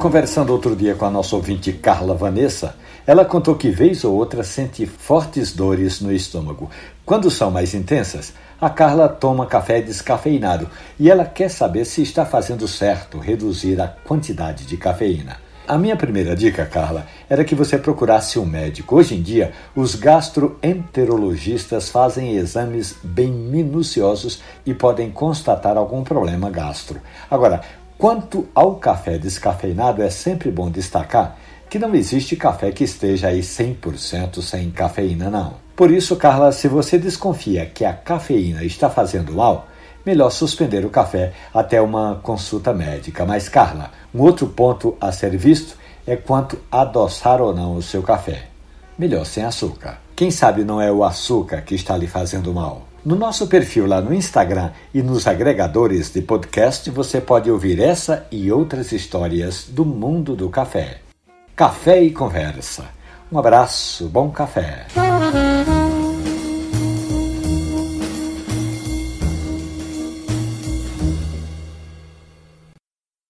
Conversando outro dia com a nossa ouvinte Carla Vanessa, ela contou que vez ou outra sente fortes dores no estômago. Quando são mais intensas, a Carla toma café descafeinado e ela quer saber se está fazendo certo reduzir a quantidade de cafeína. A minha primeira dica, Carla, era que você procurasse um médico. Hoje em dia, os gastroenterologistas fazem exames bem minuciosos e podem constatar algum problema gastro. Agora, Quanto ao café descafeinado, é sempre bom destacar que não existe café que esteja aí 100% sem cafeína, não. Por isso, Carla, se você desconfia que a cafeína está fazendo mal, melhor suspender o café até uma consulta médica. Mas, Carla, um outro ponto a ser visto é quanto adoçar ou não o seu café. Melhor sem açúcar. Quem sabe não é o açúcar que está lhe fazendo mal? No nosso perfil lá no Instagram e nos agregadores de podcast você pode ouvir essa e outras histórias do mundo do café. Café e conversa. Um abraço, bom café.